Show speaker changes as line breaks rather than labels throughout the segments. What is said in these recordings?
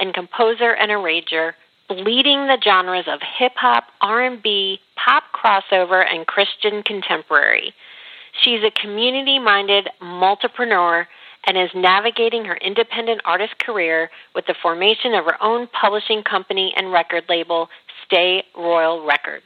and composer and arranger, bleeding the genres of hip hop, R&B, pop crossover, and Christian contemporary. She's a community-minded multipreneur and is navigating her independent artist career with the formation of her own publishing company and record label, Stay Royal Records.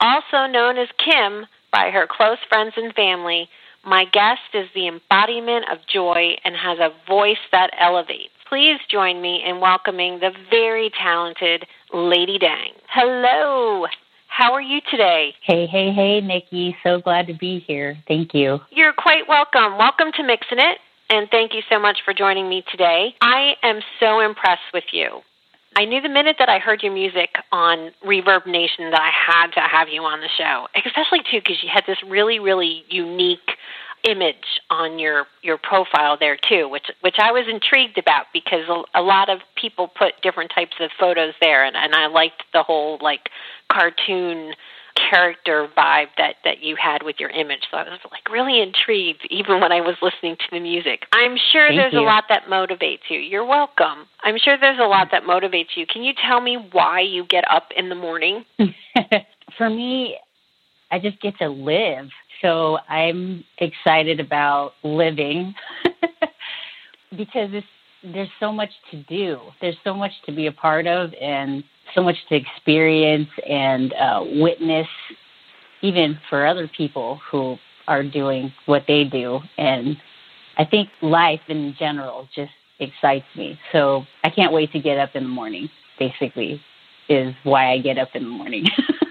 Also known as Kim by her close friends and family, my guest is the embodiment of joy and has a voice that elevates. Please join me in welcoming the very talented Lady Dang. Hello. How are you today?
Hey, hey, hey, Nicki. So glad to be here. Thank you.
You're quite welcome. Welcome to Mixing It, and thank you so much for joining me today. I am so impressed with you. I knew the minute that I heard your music on ReverbNation that I had to have you on the show, especially too because you had this really, really unique image on your your profile there too, which which I was intrigued about because a, a lot of people put different types of photos there, and, and I liked the whole like cartoon character vibe that that you had with your image. So I was like really intrigued even when I was listening to the music. I'm sure
Thank
there's
you.
a lot that motivates you. You're welcome. I'm sure there's a lot that motivates you. Can you tell me why you get up in the morning?
For me, I just get to live. So I'm excited about living because there's so much to do. There's so much to be a part of and so much to experience and uh, witness, even for other people who are doing what they do. And I think life in general just excites me. So I can't wait to get up in the morning, basically, is why I get up in the morning.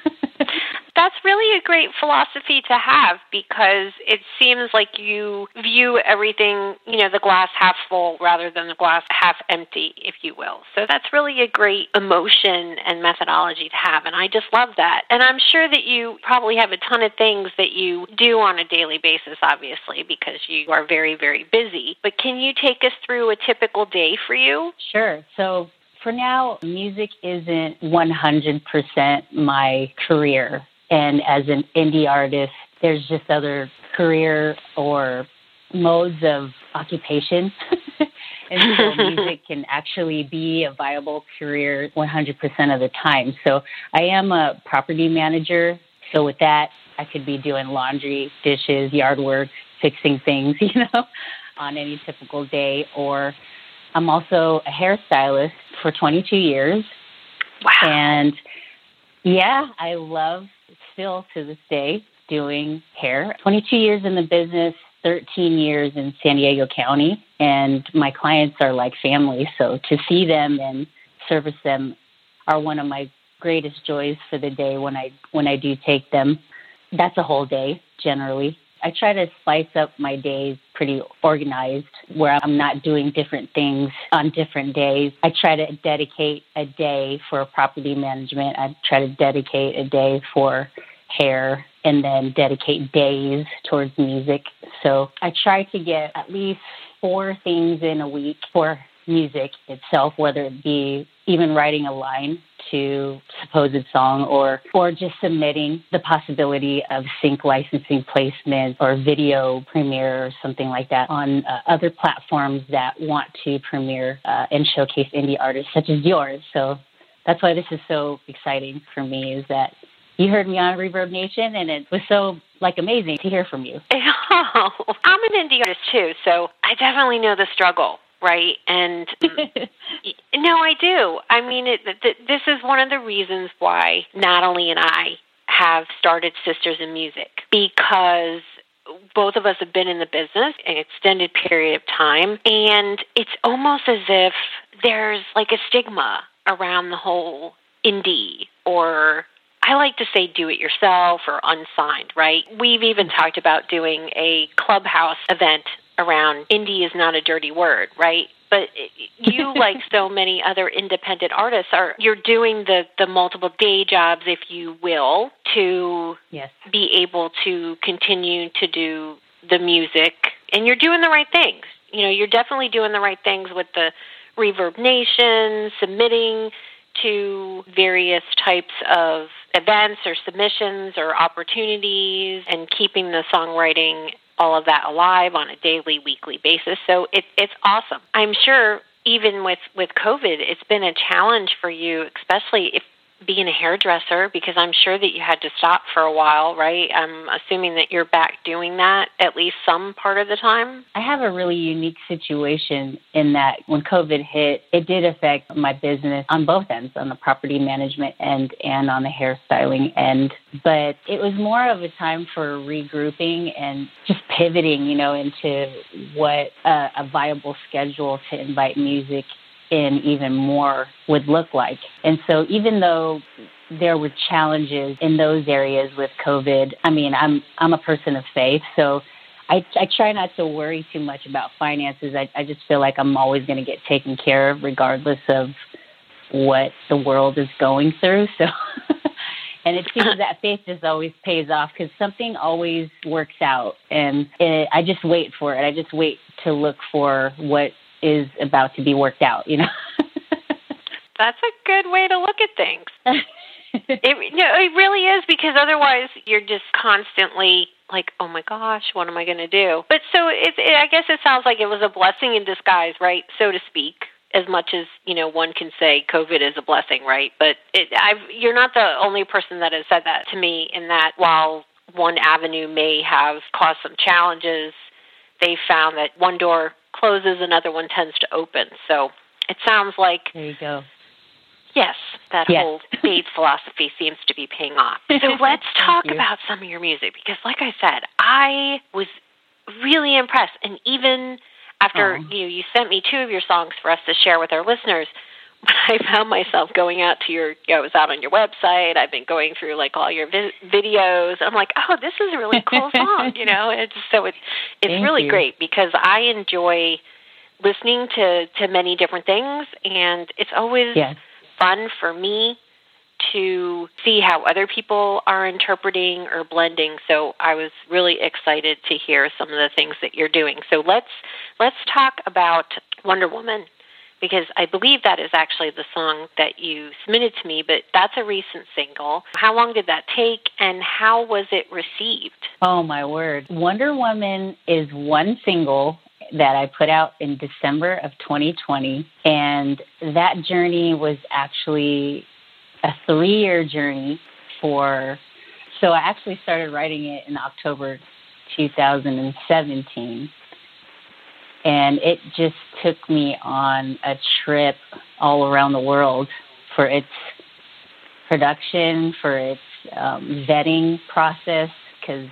That's really a great philosophy to have because it seems like you view everything, you know, the glass half full rather than the glass half empty, if you will. So that's really a great emotion and methodology to have. And I just love that. And I'm sure that you probably have a ton of things that you do on a daily basis, obviously, because you are very, very busy. But can you take us through a typical day for you?
Sure. So for now, music isn't 100% my career. And as an indie artist, there's just other career or modes of occupation. and so music can actually be a viable career 100% of the time. So I am a property manager. So with that, I could be doing laundry, dishes, yard work, fixing things, you know, on any typical day. Or I'm also a hairstylist for 22 years.
Wow.
And yeah, I love still to this day doing hair. 22 years in the business, 13 years in San Diego County, and my clients are like family. So to see them and service them are one of my greatest joys for the day when I when I do take them. That's a whole day generally. I try to spice up my days pretty organized where I'm not doing different things on different days. I try to dedicate a day for property management. I try to dedicate a day for hair and then dedicate days towards music. So I try to get at least four things in a week for music itself, whether it be even writing a line to supposed song or or just submitting the possibility of sync licensing placement or video premiere or something like that on uh, other platforms that want to premiere uh, and showcase indie artists such as yours. So that's why this is so exciting for me is that you heard me on ReverbNation, and it was so like amazing to hear from you.
Oh, I'm an indie artist too, so I definitely know the struggle, right? And no, I do. I mean, it, th- this is one of the reasons why Natalie and I have started Sisters in Music because both of us have been in the business an extended period of time, and it's almost as if there's like a stigma around the whole indie or I like to say do it yourself or unsigned, right? We've even talked about doing a clubhouse event around indie is not a dirty word, right? But you, like so many other independent artists, are you're doing the the multiple day jobs, if you will, to
yes.
be able to continue to do the music, and you're doing the right things. You know, you're definitely doing the right things with the ReverbNation, submitting to various types of events or submissions or opportunities and keeping the songwriting all of that alive on a daily weekly basis. So it, it's awesome. I'm sure even with with covid it's been a challenge for you especially if being a hairdresser because I'm sure that you had to stop for a while, right? I'm assuming that you're back doing that at least some part of the time.
I have a really unique situation in that when COVID hit, it did affect my business on both ends, on the property management end and on the hairstyling end. But it was more of a time for regrouping and just pivoting, you know, into what uh, a viable schedule to invite music in even more would look like. And so even though there were challenges in those areas with COVID, I mean, I'm I'm a person of faith, so I, I try not to worry too much about finances. I, I just feel like I'm always going to get taken care of regardless of what the world is going through. So, and it seems that faith just always pays off because something always works out. And it, I just wait for it. I just wait to look for what is about to be worked out, you know.
That's a good way to look at things. it, you know, it really is because otherwise you're just constantly like, oh my gosh, what am I going to do? But so it, it, I guess it sounds like it was a blessing in disguise, right, so to speak. As much as you know, one can say COVID is a blessing, right? But it, I've, you're not the only person that has said that to me. In that, while one avenue may have caused some challenges, they found that one door closes, another one tends to open. So it sounds like
there you go.
Yes, that
yes.
whole faith philosophy seems to be paying off. So let's talk about some of your music because, like I said, I was really impressed, and even after you know, you sent me two of your songs for us to share with our listeners, I found myself going out to your, you know, I was out on your website. I've been going through like all your vi- videos. I'm like, oh, this is a really cool song, you know. It's so it's it's
Thank
really
you.
great because I enjoy listening to to many different things, and it's always
yes.
fun for me to see how other people are interpreting or blending. So I was really excited to hear some of the things that you're doing. So let's let's talk about Wonder Woman because I believe that is actually the song that you submitted to me, but that's a recent single. How long did that take and how was it received?
Oh my word. Wonder Woman is one single that I put out in December of 2020 and that journey was actually a 3-year journey for so I actually started writing it in October 2017 and it just took me on a trip all around the world for its production, for its um, vetting process, because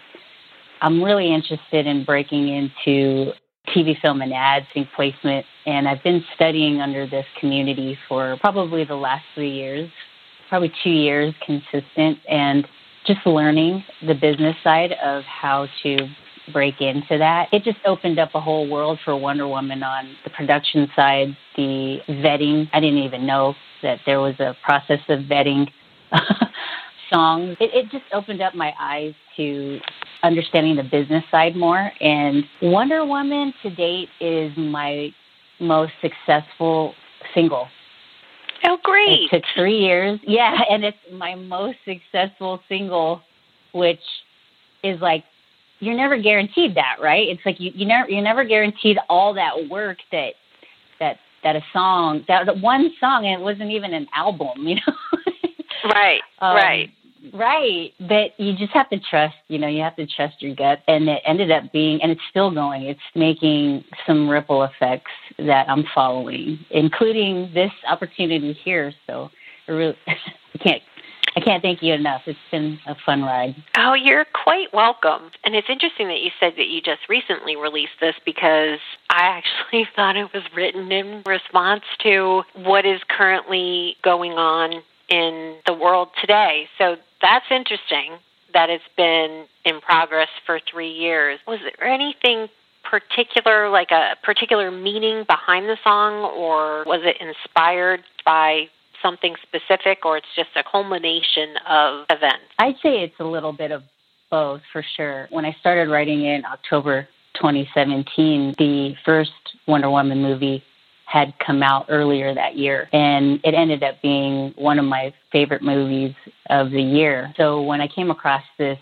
I'm really interested in breaking into TV, film, and ads and placement. And I've been studying under this community for probably the last three years, probably two years consistent, and just learning the business side of how to break into that. It just opened up a whole world for Wonder Woman on the production side, the vetting. I didn't even know that there was a process of vetting songs. It, it just opened up my eyes to understanding the business side more. And Wonder Woman to date is my most successful single.
Oh, great.
It took three years. Yeah, and it's my most successful single, which is like you're never guaranteed that, right? It's like you, you never you're never guaranteed all that work that that that a song that one song and it wasn't even an album, you know.
right,
um,
right.
Right. But you just have to trust, you know, you have to trust your gut. And it ended up being, and it's still going, it's making some ripple effects that I'm following, including this opportunity here. So I really, I can't I can't thank you enough. It's been a fun ride.
Oh, you're quite welcome. And it's interesting that you said that you just recently released this because I actually thought it was written in response to what is currently going on in the world today. So that's interesting that it's been in progress for three years. Was there anything particular, like a particular meaning behind the song, or was it inspired by something specific, or it's just a culmination of events?
I'd say it's a little bit of both for sure. When I started writing in October 2017, the first Wonder Woman movie had come out earlier that year. And it ended up being one of my favorite movies of the year. So when I came across this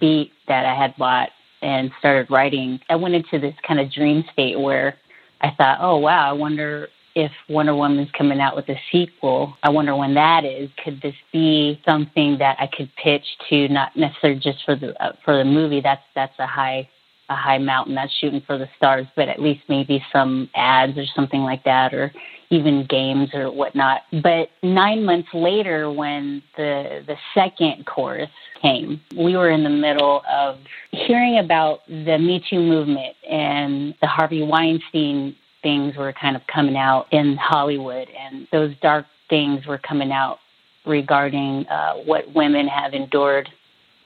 beat that I had bought and started writing, I went into this kind of dream state where I thought, oh, wow, I wonder if Wonder Woman's coming out with a sequel. I wonder when that is. Could this be something that I could pitch to not necessarily just for the uh, for the movie? That's that's a high a high mountain that's shooting for the stars, but at least maybe some ads or something like that, or even games or whatnot. But nine months later, when the the second chorus came, we were in the middle of hearing about the Me Too movement and the Harvey Weinstein things were kind of coming out in Hollywood, and those dark things were coming out regarding uh, what women have endured.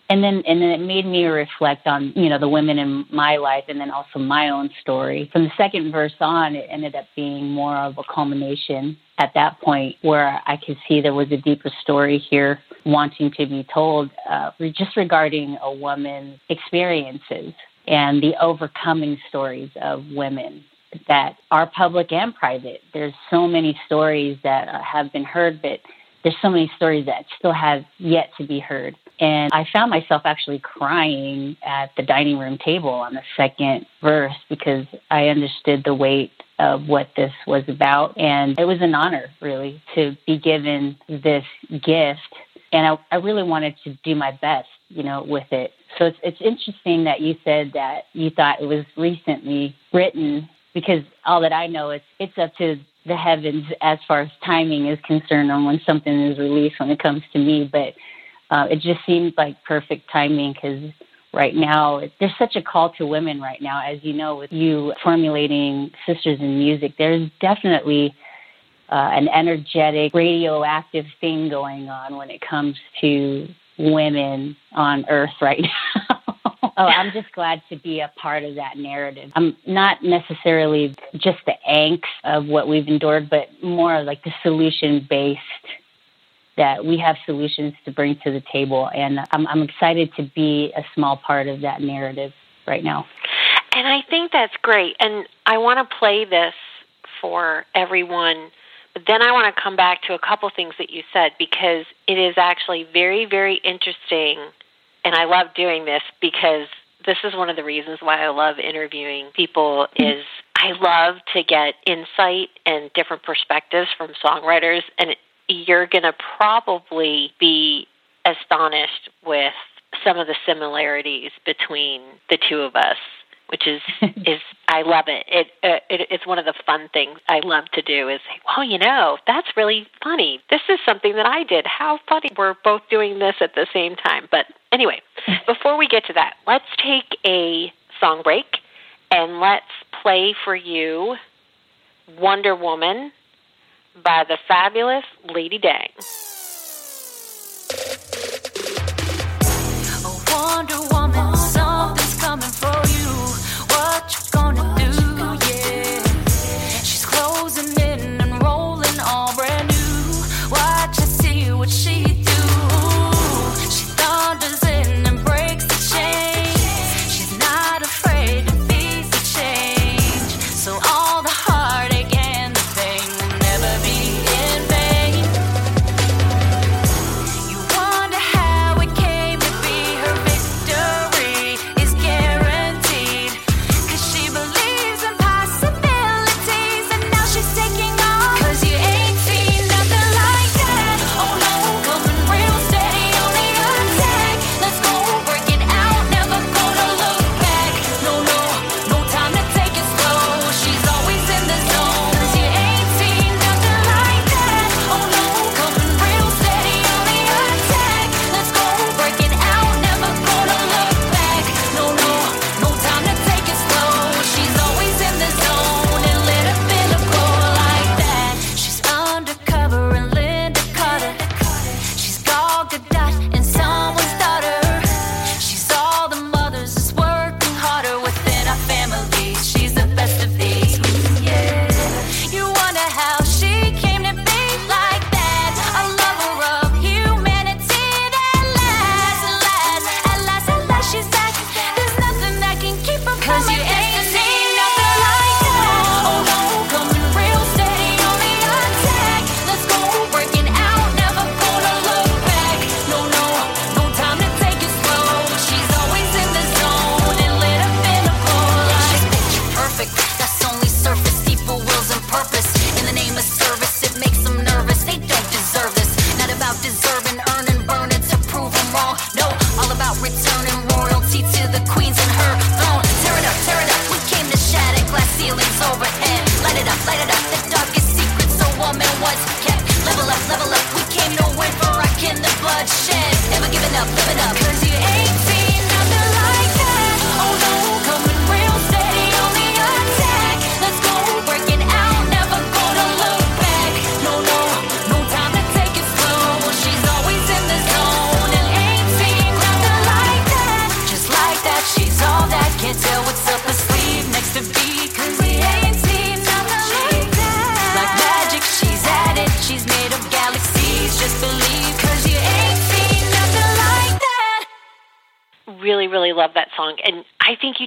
And then and then it made me reflect on you know the women in my life and then also my own story. From the second verse on it ended up being more of a culmination at that point where i could see there was a deeper story here wanting to be told uh, just regarding a woman's experiences and the overcoming stories of women that are public and private there's so many stories that uh, have been heard but there's so many stories that still have yet to be heard and I found myself actually crying at the dining room table on the second verse because I understood the weight of what this was about. And it was an honor, really, to be given this gift. And I, I really wanted to do my best, you know, with it. So it's, it's interesting that you said that you thought it was recently written because all that I know is it's up to the heavens as far as timing is concerned on when something is released when it comes to me. But uh, it just seemed like perfect timing because right now there's such a call to women right now as you know with you formulating sisters in music there's definitely uh, an energetic radioactive thing going on when it comes to women on earth right now oh i'm just glad to be a part of that narrative i'm not necessarily just the angst of what we've endured but more like the solution based that we have solutions to bring to the table. And I'm, I'm excited to be a small part of that narrative right now.
And I think that's great. And I want to play this for everyone. But then I want to come back to a couple things that you said because it is actually very, very interesting. And I love doing this because this is one of the reasons why I love interviewing people is I love to get insight and different perspectives from songwriters. And you're going to probably be astonished with some of the similarities between the two of us which is is I love it. It, uh, it it's one of the fun things I love to do is say, well, you know, that's really funny. This is something that I did. How funny. We're both doing this at the same time. But anyway, before we get to that, let's take a song break and let's play for you Wonder Woman by the fabulous Lady Dang. really,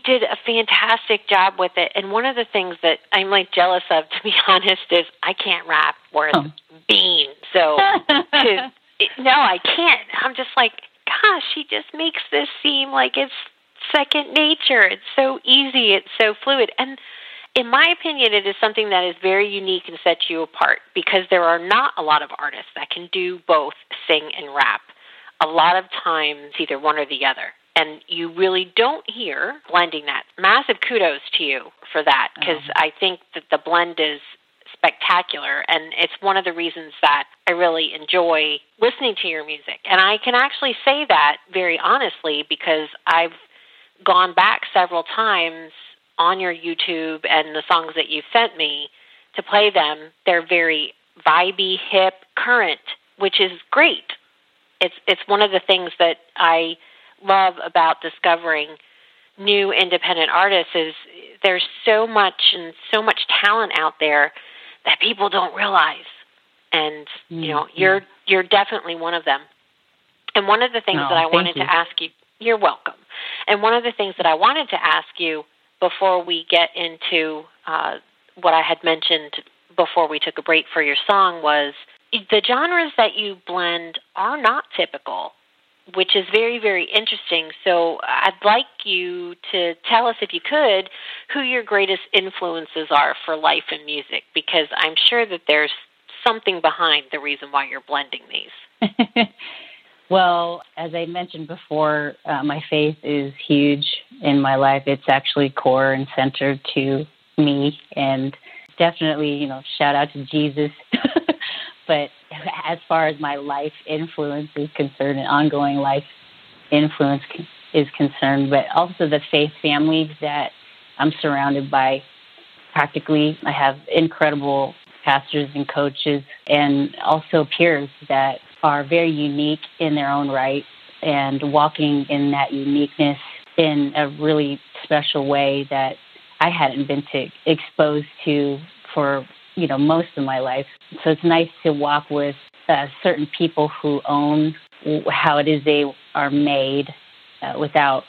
did a fantastic job with it. And one of the things that I'm like jealous of, to be honest, is I can't rap worth oh. bean. So, to, no, I can't. I'm just like, gosh, she just makes this seem like it's second nature. It's so easy. It's so fluid. And in my opinion, it is something that is very unique and sets you apart because there are not a lot of artists that can do both sing and rap. A lot of times, either one or the other. And you really don't hear blending that. Massive kudos to you for that because oh. I think that the blend is spectacular and it's one of the reasons that I really enjoy listening to your music. And I can actually say that very honestly because I've gone back several times on your YouTube and the songs that you've sent me to play them. They're very vibey, hip, current, which is great. It's it's one of the things that I love about discovering new independent artists is there's so much and so much talent out there that people don't realize. And you know, mm-hmm. you're you're definitely one of them. And one of the things that I wanted
you.
to ask you, you're welcome. And one of the things that I wanted to ask you before we get into uh, what I had mentioned before we took a break for your song was the genres that you blend are not typical, which is very, very interesting. So I'd like you to tell us, if you could, who your greatest influences are for life and music, because I'm sure that there's something behind the reason why you're blending these.
Well, as I mentioned before, uh, my faith is huge in my life. It's actually core and centered to me, and definitely, you know, shout out to Jesus. but as far as my life influence is concerned, and ongoing life influence is concerned, but also the faith family that I'm surrounded by. Practically, I have incredible pastors and coaches, and also peers that are very unique in their own right and walking in that uniqueness in a really special way that I hadn't been to, exposed to for you know most of my life. So it's nice to walk with uh, certain people who own how it is they are made uh, without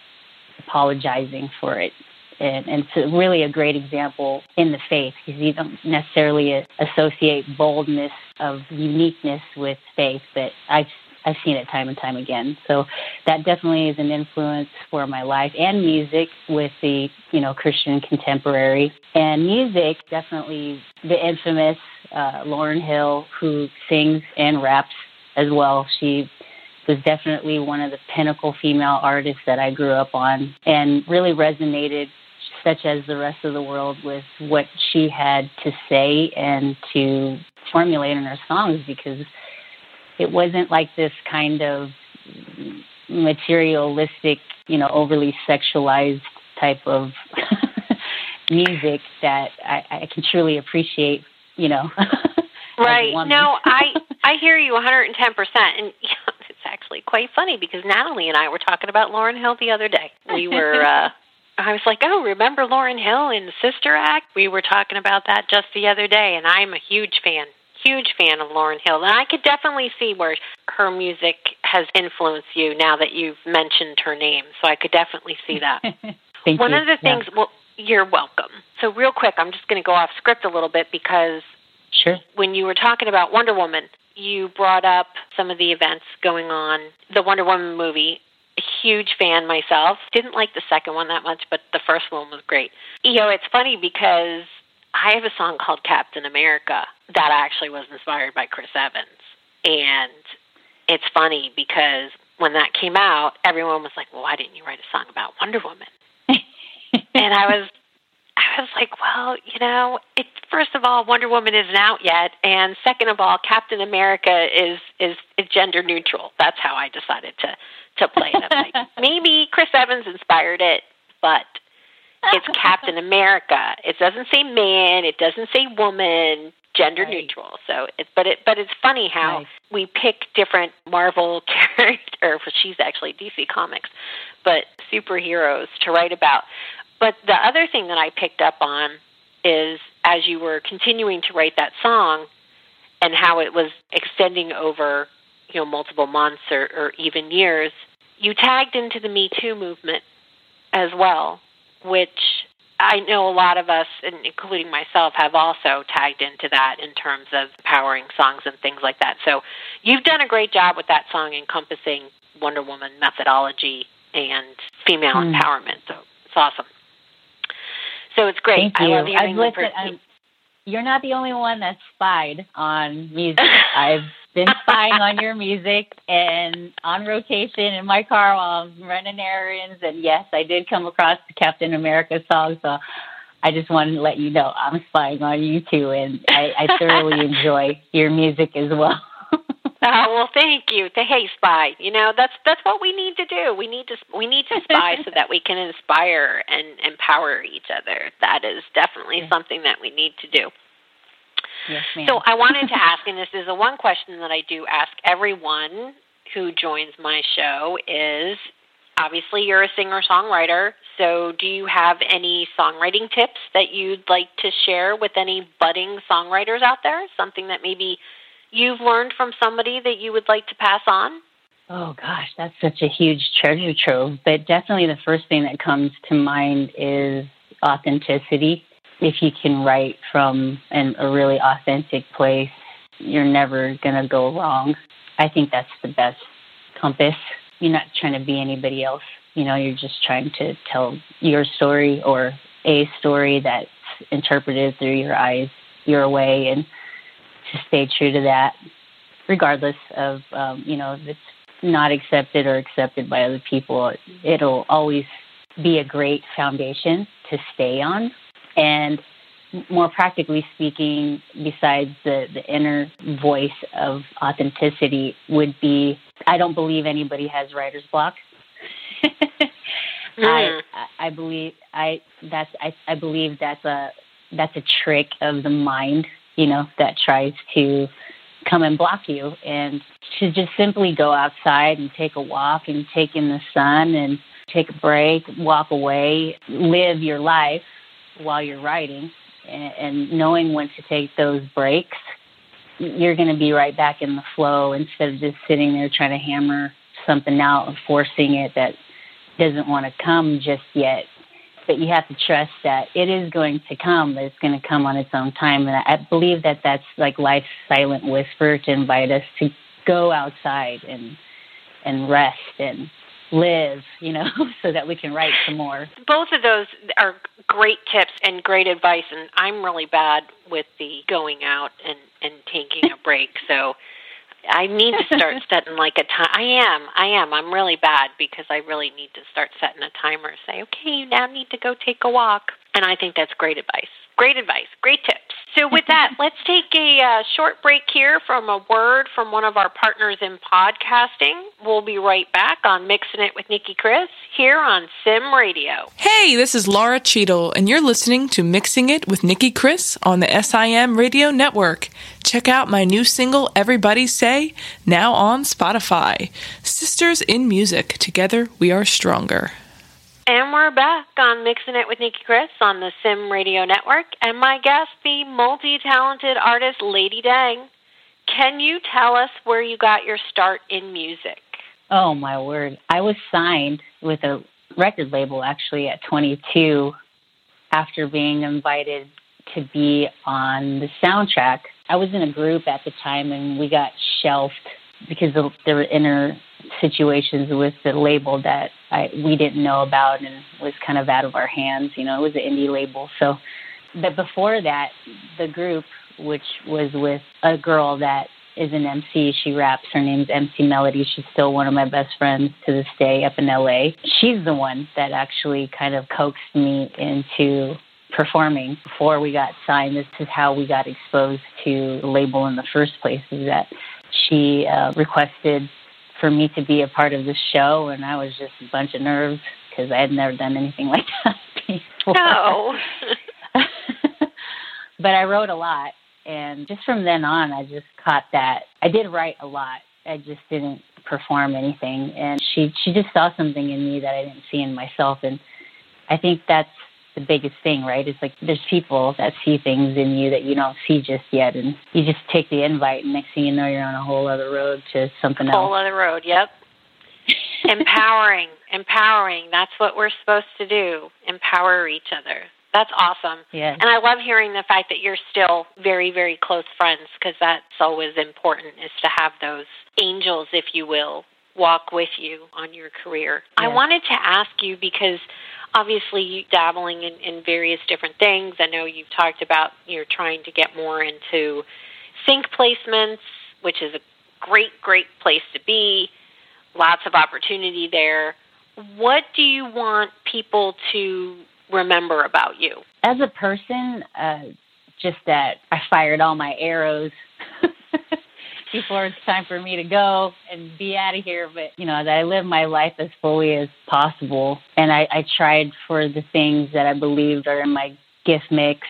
apologizing for it. And, and it's really a great example in the faith because you don't necessarily associate boldness of uniqueness with faith, but I've I've seen it time and time again. So that definitely is an influence for my life and music with the, you know, Christian contemporary. And music, definitely the infamous uh, Lauryn Hill, who sings and raps as well. She was definitely one of the pinnacle female artists that I grew up on and really resonated such as the rest of the world with what she had to say and to formulate in her songs because it wasn't like this kind of materialistic, you know, overly sexualized type of music that I, I can truly appreciate, you know.
right. No, I I hear you 110%. And you know, it's actually quite funny because Natalie and I were talking about Lauryn Hill the other day. We were uh I was like, oh, remember Lauryn Hill in Sister Act? We were talking about that just the other day, and I'm a huge fan, huge fan of Lauryn Hill. And I could definitely see where her music has influenced you now that you've mentioned her name. So I could definitely see that. One
you.
of the things, yeah. well, you're welcome. So, real quick, I'm just going to go off script a little bit because
sure.
when you were talking about Wonder Woman, you brought up some of the events going on, the Wonder Woman movie, a huge fan myself. Didn't like the second one that much, but the first one was great. You know, it's funny because I have a song called Captain America that actually was inspired by Chris Evans. And it's funny because when that came out, everyone was like, well, why didn't you write a song about Wonder Woman? and I was I was like, well, you know, it, first of all, Wonder Woman isn't out yet, and second of all, Captain America is is, is gender neutral. That's how I decided to to play it. I'm like, maybe Chris Evans inspired it, but it's Captain America. It doesn't say man. It doesn't say woman. Gender right. neutral. So, it, but it, but it's funny how nice. we pick different Marvel characters, or she's actually DC Comics, but superheroes to write about. But the other thing that I picked up on is as you were continuing to write that song, and how it was extending over, you know, multiple months or, or even years you tagged into the Me Too movement as well, which I know a lot of us, including myself, have also tagged into that in terms of powering songs and things like that. So you've done a great job with that song encompassing Wonder Woman methodology and female mm. empowerment. So it's awesome. So it's great.
Thank you.
I love hearing
I've listened, you're not the only one that's spied on music. I've been spying on your music and on rotation in my car while I'm running errands. And yes, I did come across the Captain America song. So I just wanted to let you know I'm spying on you too. And I, I thoroughly enjoy your music as well.
Oh well, thank you. To hey, spy. You know that's that's what we need to do. We need to we need to spy so that we can inspire and empower each other. That is definitely something that we need to do.
Yes, ma'am.
So I wanted to ask, and this is a one question that I do ask everyone who joins my show is obviously you're a singer songwriter. So do you have any songwriting tips that you'd like to share with any budding songwriters out there? Something that maybe you've learned from somebody that you would like to pass on?
Oh gosh, that's such a huge treasure trove. But definitely the first thing that comes to mind is authenticity. If you can write from an, a really authentic place, you're never going to go wrong. I think that's the best compass. You're not trying to be anybody else. You know, you're just trying to tell your story or a story that's interpreted through your eyes, your way, and to stay true to that, regardless of um, you know if it's not accepted or accepted by other people. It'll always be a great foundation to stay on, and more practically speaking, besides the, the inner voice of authenticity, would be I don't believe anybody has writer's block. mm. I I believe I that's I, I believe that's a that's a trick of the mind you know, that tries to come and block you and to just simply go outside and take a walk and take in the sun and take a break, walk away, live your life while you're writing and, and knowing when to take those breaks, you're going to be right back in the flow instead of just sitting there trying to hammer something out and forcing it that doesn't want to come just yet but you have to trust that it is going to come, but it's going to come on its own time. And I believe that that's like life's silent whisper to invite us to go outside and and rest and live, you know, so that we can write some more.
Both of those are great tips and great advice and I'm really bad with the going out and and taking a break. So I need to start setting like a time. I am. I am. I'm really bad because I really need to start setting a timer. Say, okay, you now need to go take a walk. And I think that's great advice. Great advice. Great tips. So, with that, let's take a uh, short break here from a word from one of our partners in podcasting. We'll be right back on Mixing It with Nicki Kris here on Sim Radio.
Hey, this is Laura Cheadle, and you're listening to Mixing It with Nicki Kris on the SIM Radio Network. Check out my new single, Everybody Say, now on Spotify. Sisters in Music, together we are stronger.
And we're back on Mixing It with Nicki Kris on the Sim Radio Network. And my guest, the multi talented artist Lady Dang. Can you tell us where you got your start in music?
Oh, my word. I was signed with a record label actually at 22 after being invited to be on the soundtrack. I was in a group at the time and we got shelved because there were inner situations with the label that I, we didn't know about and was kind of out of our hands. You know, it was an indie label. So, but before that, the group, which was with a girl that is an MC, she raps. Her name's MC Melody. She's still one of my best friends to this day up in LA. She's the one that actually kind of coaxed me into performing before we got signed. This is how we got exposed to the label in the first place. Is that she uh, requested for me to be a part of the show, and I was just a bunch of nerves because I had never done anything like that before.
No.
but I wrote a lot, and just from then on, I just caught that. I did write a lot. I just didn't perform anything, and she she just saw something in me that I didn't see in myself, and I think that's the biggest thing, right? It's like there's people that see things in you that you don't see just yet, and you just take the invite, and next thing you know, you're on a whole other road to something
else.
Whole
other road, yep. empowering, empowering. That's what we're supposed to do. Empower each other. That's awesome.
Yes.
And I love hearing the fact that you're still very, very close friends because that's always important is to have those angels, if you will, walk with you on your career. I wanted to ask you because obviously dabbling in, in various different things. I know you've talked about you're trying to get more into sync placements, which is a great, great place to be. Lots of opportunity there. What do you want people to remember about you?
As a person, uh, just that I fired all my arrows before it's time for me to go and be out of here. But, you know, that I live my life as fully as possible. And I, I tried for the things that I believed are in my gift mix,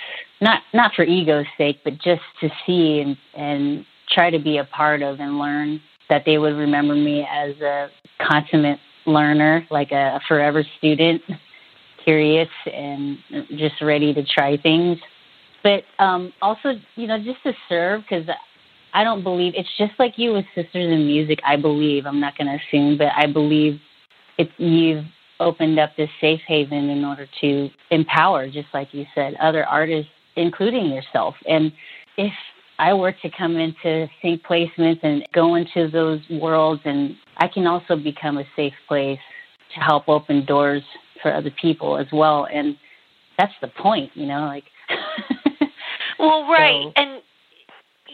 not, not for ego's sake, but just to see and, and try to be a part of and learn that they would remember me as a consummate learner, like a forever student, curious and just ready to try things. But um, also, you know, just to serve because I don't believe it's just like you with Sisters in Music. I believe I'm not going to assume, but I believe it's you've opened up this safe haven in order to empower, just like you said, other artists, including yourself. And if I were to come into sync placements and go into those worlds, and I can also become a safe place to help open doors for other people as well. And that's the point, you know, like.
Well, right.
So-
and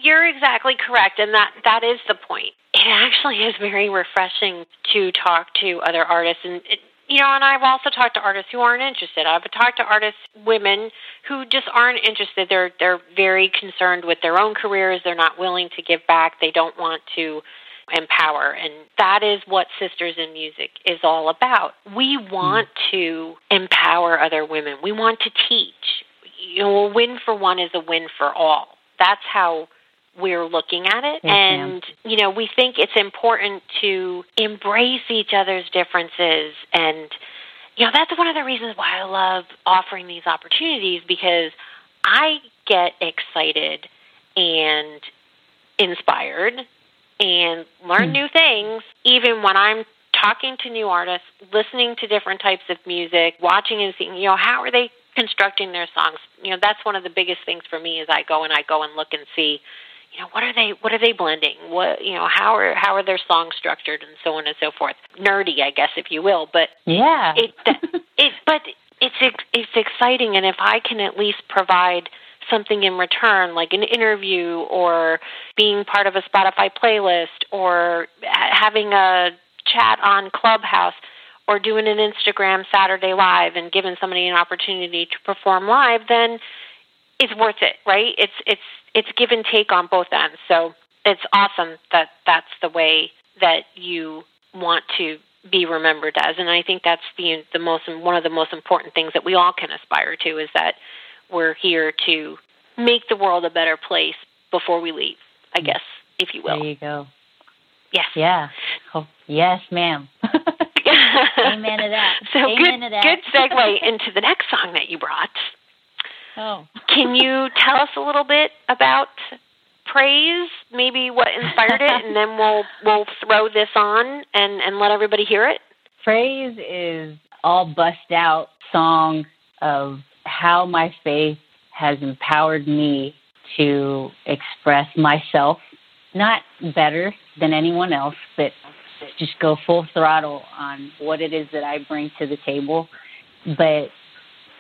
you're exactly correct and that that is the point. It actually is very refreshing to talk to other artists and it, you know, and I've also talked to artists who aren't interested. I've talked to artists, women who just aren't interested. They're they're very concerned with their own careers. They're not willing to give back. They don't want to empower, and that is what Sisters in Music is all about. We want mm. to empower other women. We want to teach. You know, a win for one is a win for all. That's how we're looking at it.
Yes, ma'am.
and, you know, we think it's important to embrace each other's differences. And, you know, that's one of the reasons why I love offering these opportunities because I get excited and inspired and learn
Hmm.
new things even when I'm talking to new artists, listening to different types of music, watching and seeing, you know, how are they constructing their songs? You know, that's one of the biggest things for me is I go and I go and look and see, you know, what are they what are they blending? What you know, how are how are their songs structured and so on and so forth. Nerdy, I guess if you will, but
yeah.
it it but it's it's exciting and if I can at least provide something in return like an interview or being part of a Spotify playlist or having a chat on Clubhouse or doing an Instagram Saturday live and giving somebody an opportunity to perform live then it's worth it, right? It's it's it's give and take on both ends. So it's awesome that that's the way that you want to be remembered as, and I think that's the the most one of the most important things that we all can aspire to is that we're here to make the world a better place before we leave. I guess, if you will.
there you go.
Yes.
Yeah. Oh, yes, ma'am. Amen to that.
So
Amen
good,
to that.
good segue into the next song that you brought.
Oh.
Can you tell us a little bit about praise? Maybe what inspired it, and then we'll we'll throw this on and and let everybody hear it.
Praise is all bust out song of how my faith has empowered me to express myself, not better than anyone else, but just go full throttle on what it is that I bring to the table, but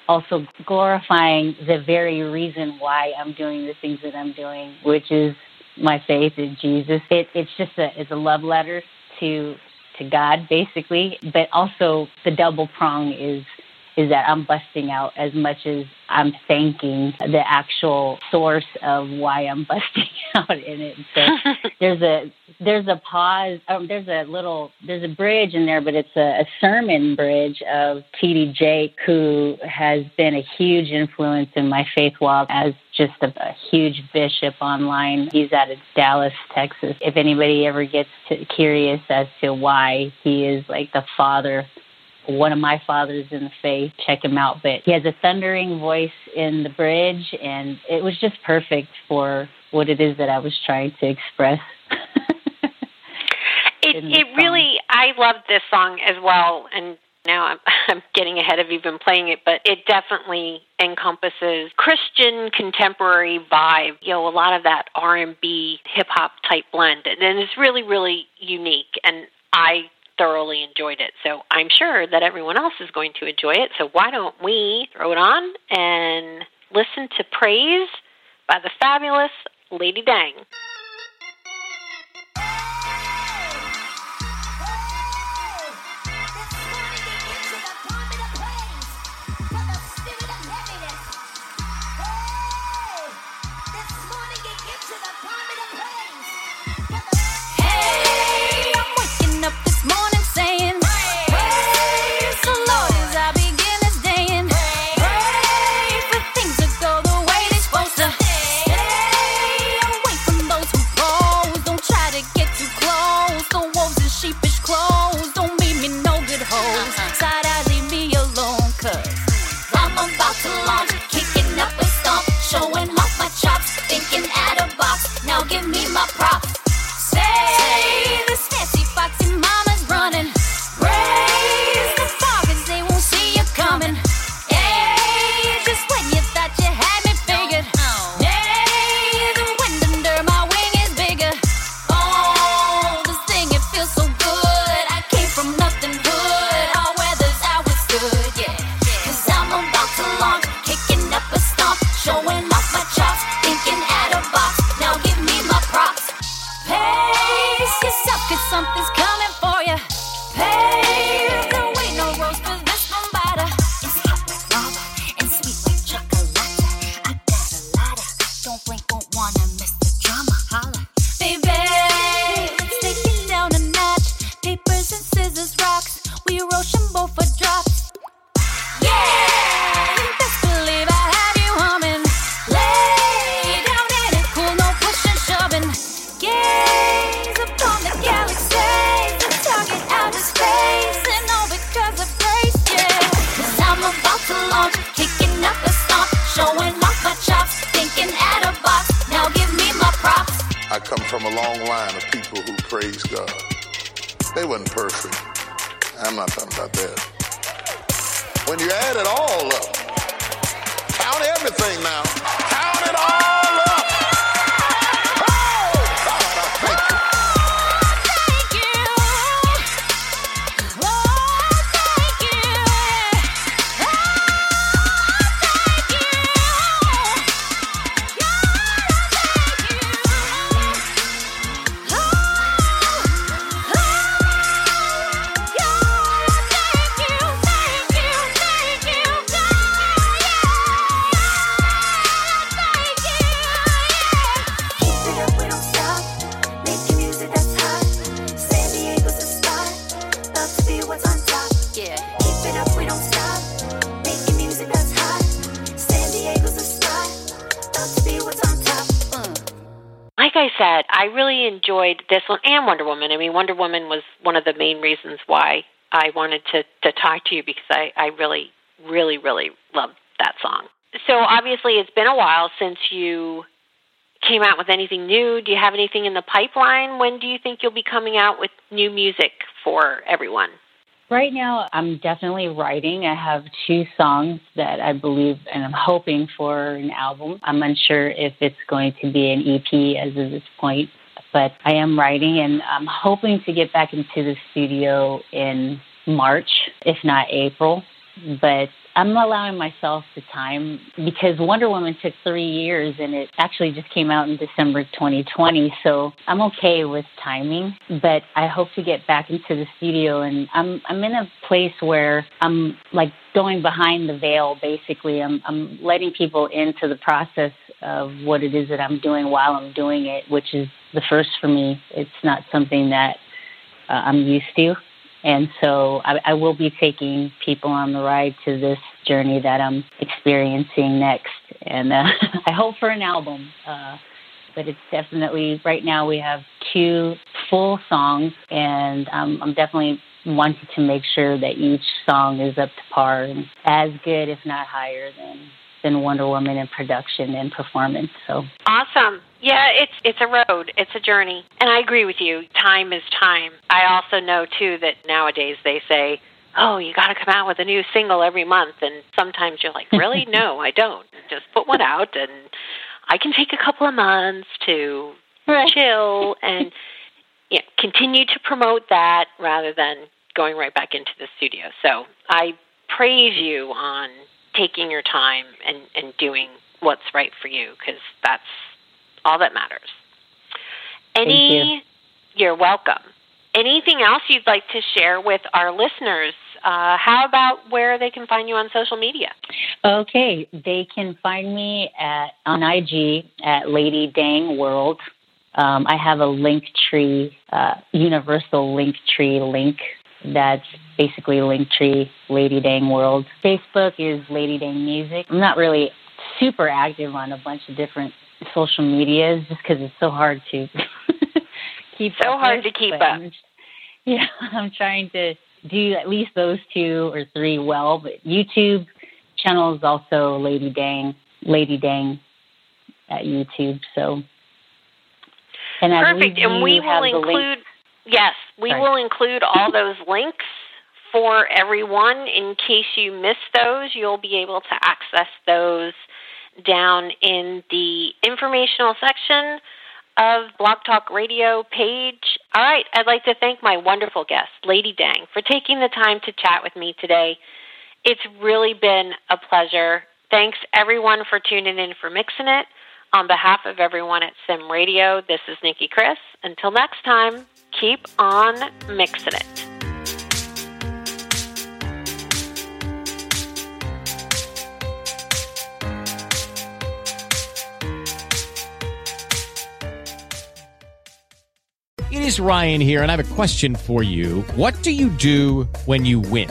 also glorifying the very reason why I'm doing the things that I'm doing, which is my faith in Jesus. It, it's just a it's a love letter to to God basically, but also the double prong is is that I'm busting out as much as I'm thanking the actual source of why I'm busting out in it. So there's a there's a pause. Um, there's a little there's a bridge in there, but it's a, a sermon bridge of T.D. Jakes, who has been a huge influence in my faith walk as just a, a huge bishop online. He's out of Dallas, Texas. If anybody ever gets to, curious as to why he is like the father one of my fathers in the faith. Check him out. But he has a thundering voice in the bridge, and it was just perfect for what it is that I was trying to express.
It
it really, I love this song as well, and now I'm, I'm getting ahead of even playing it, but it definitely encompasses Christian contemporary vibe. You know, a lot of that R and B, hip hop type blend, and it's really, really unique. And I thoroughly enjoyed it. So I'm sure that everyone else is going to enjoy it. So why don't we throw it on and listen to Praise by the fabulous Lady Dang.
When you add it all up, count everything now. Count it all.
Enjoyed this one and Wonder Woman. I mean, Wonder Woman was one of the main reasons why I wanted to to talk to you because I I really really really loved that song. So obviously, it's been a while since you came out with anything new. Do you have anything in the pipeline? When do you think you'll be coming out with new music for everyone?
Right now, I'm definitely writing. I have two songs that I believe and I'm hoping for an album. I'm unsure if it's going to be an EP as of this point but I am writing and I'm hoping to get back into the studio in March, if not April. But I'm allowing myself the time because Wonder Woman took three years and it actually just came out in December 2020. So I'm okay with timing, but I hope to get back into the studio and I'm I'm in a place where I'm like going behind the veil basically. I'm I'm letting people into the process of what it is that I'm doing while I'm doing it, which is the first for me. It's not something that uh, I'm used to. And so I, I will be taking people on the ride to this journey that I'm experiencing next. And uh, I hope for an album. Uh, but it's definitely, right now we have two full songs, and um, I'm definitely wanting to make sure that each song is up to par and as good, if not higher, than than Wonder Woman in production and performance. So
awesome. Yeah, it's it's a road, it's a journey, and I agree with you. Time is time. I also know too that nowadays they say, "Oh, you got to come out with a new single every month," and sometimes you're like, "Really? no, I don't. Just put one out, and I can take a couple of months to right. chill and you know, continue to promote that rather than going right back into the studio." So I praise you on taking your time and and doing what's right for you because that's all that matters. Any,
you.
you're welcome. Anything else you'd like to share with our listeners? Uh, how about where they can find you on social media?
Okay, they can find me at on IG at Lady Dang World. Um, I have a link tree, uh, universal link tree link that's basically Linktree Lady Dang World. Facebook is Lady Dang Music. I'm not really super active on a bunch of different social medias just because it's so hard to keep
so hard
with,
to keep up.
I'm, yeah, I'm trying to do at least those two or three well. But YouTube channel is also Lady Dang, Lady Dang at YouTube. So,
and perfect. and we will include. Yes, we Sorry. will include all those links for everyone in case you miss those. You'll be able to access those down in the informational section of Blog Talk Radio page. All right, I'd like to thank my wonderful guest, Lady Dang, for taking the time to chat with me today. It's really been a pleasure. Thanks everyone for tuning in for Mixing It. On behalf of everyone at Sim Radio, this is Nicki Kris. Until next time, keep on mixing it.
It is Ryan here, and I have a question for you. What do you do when you win?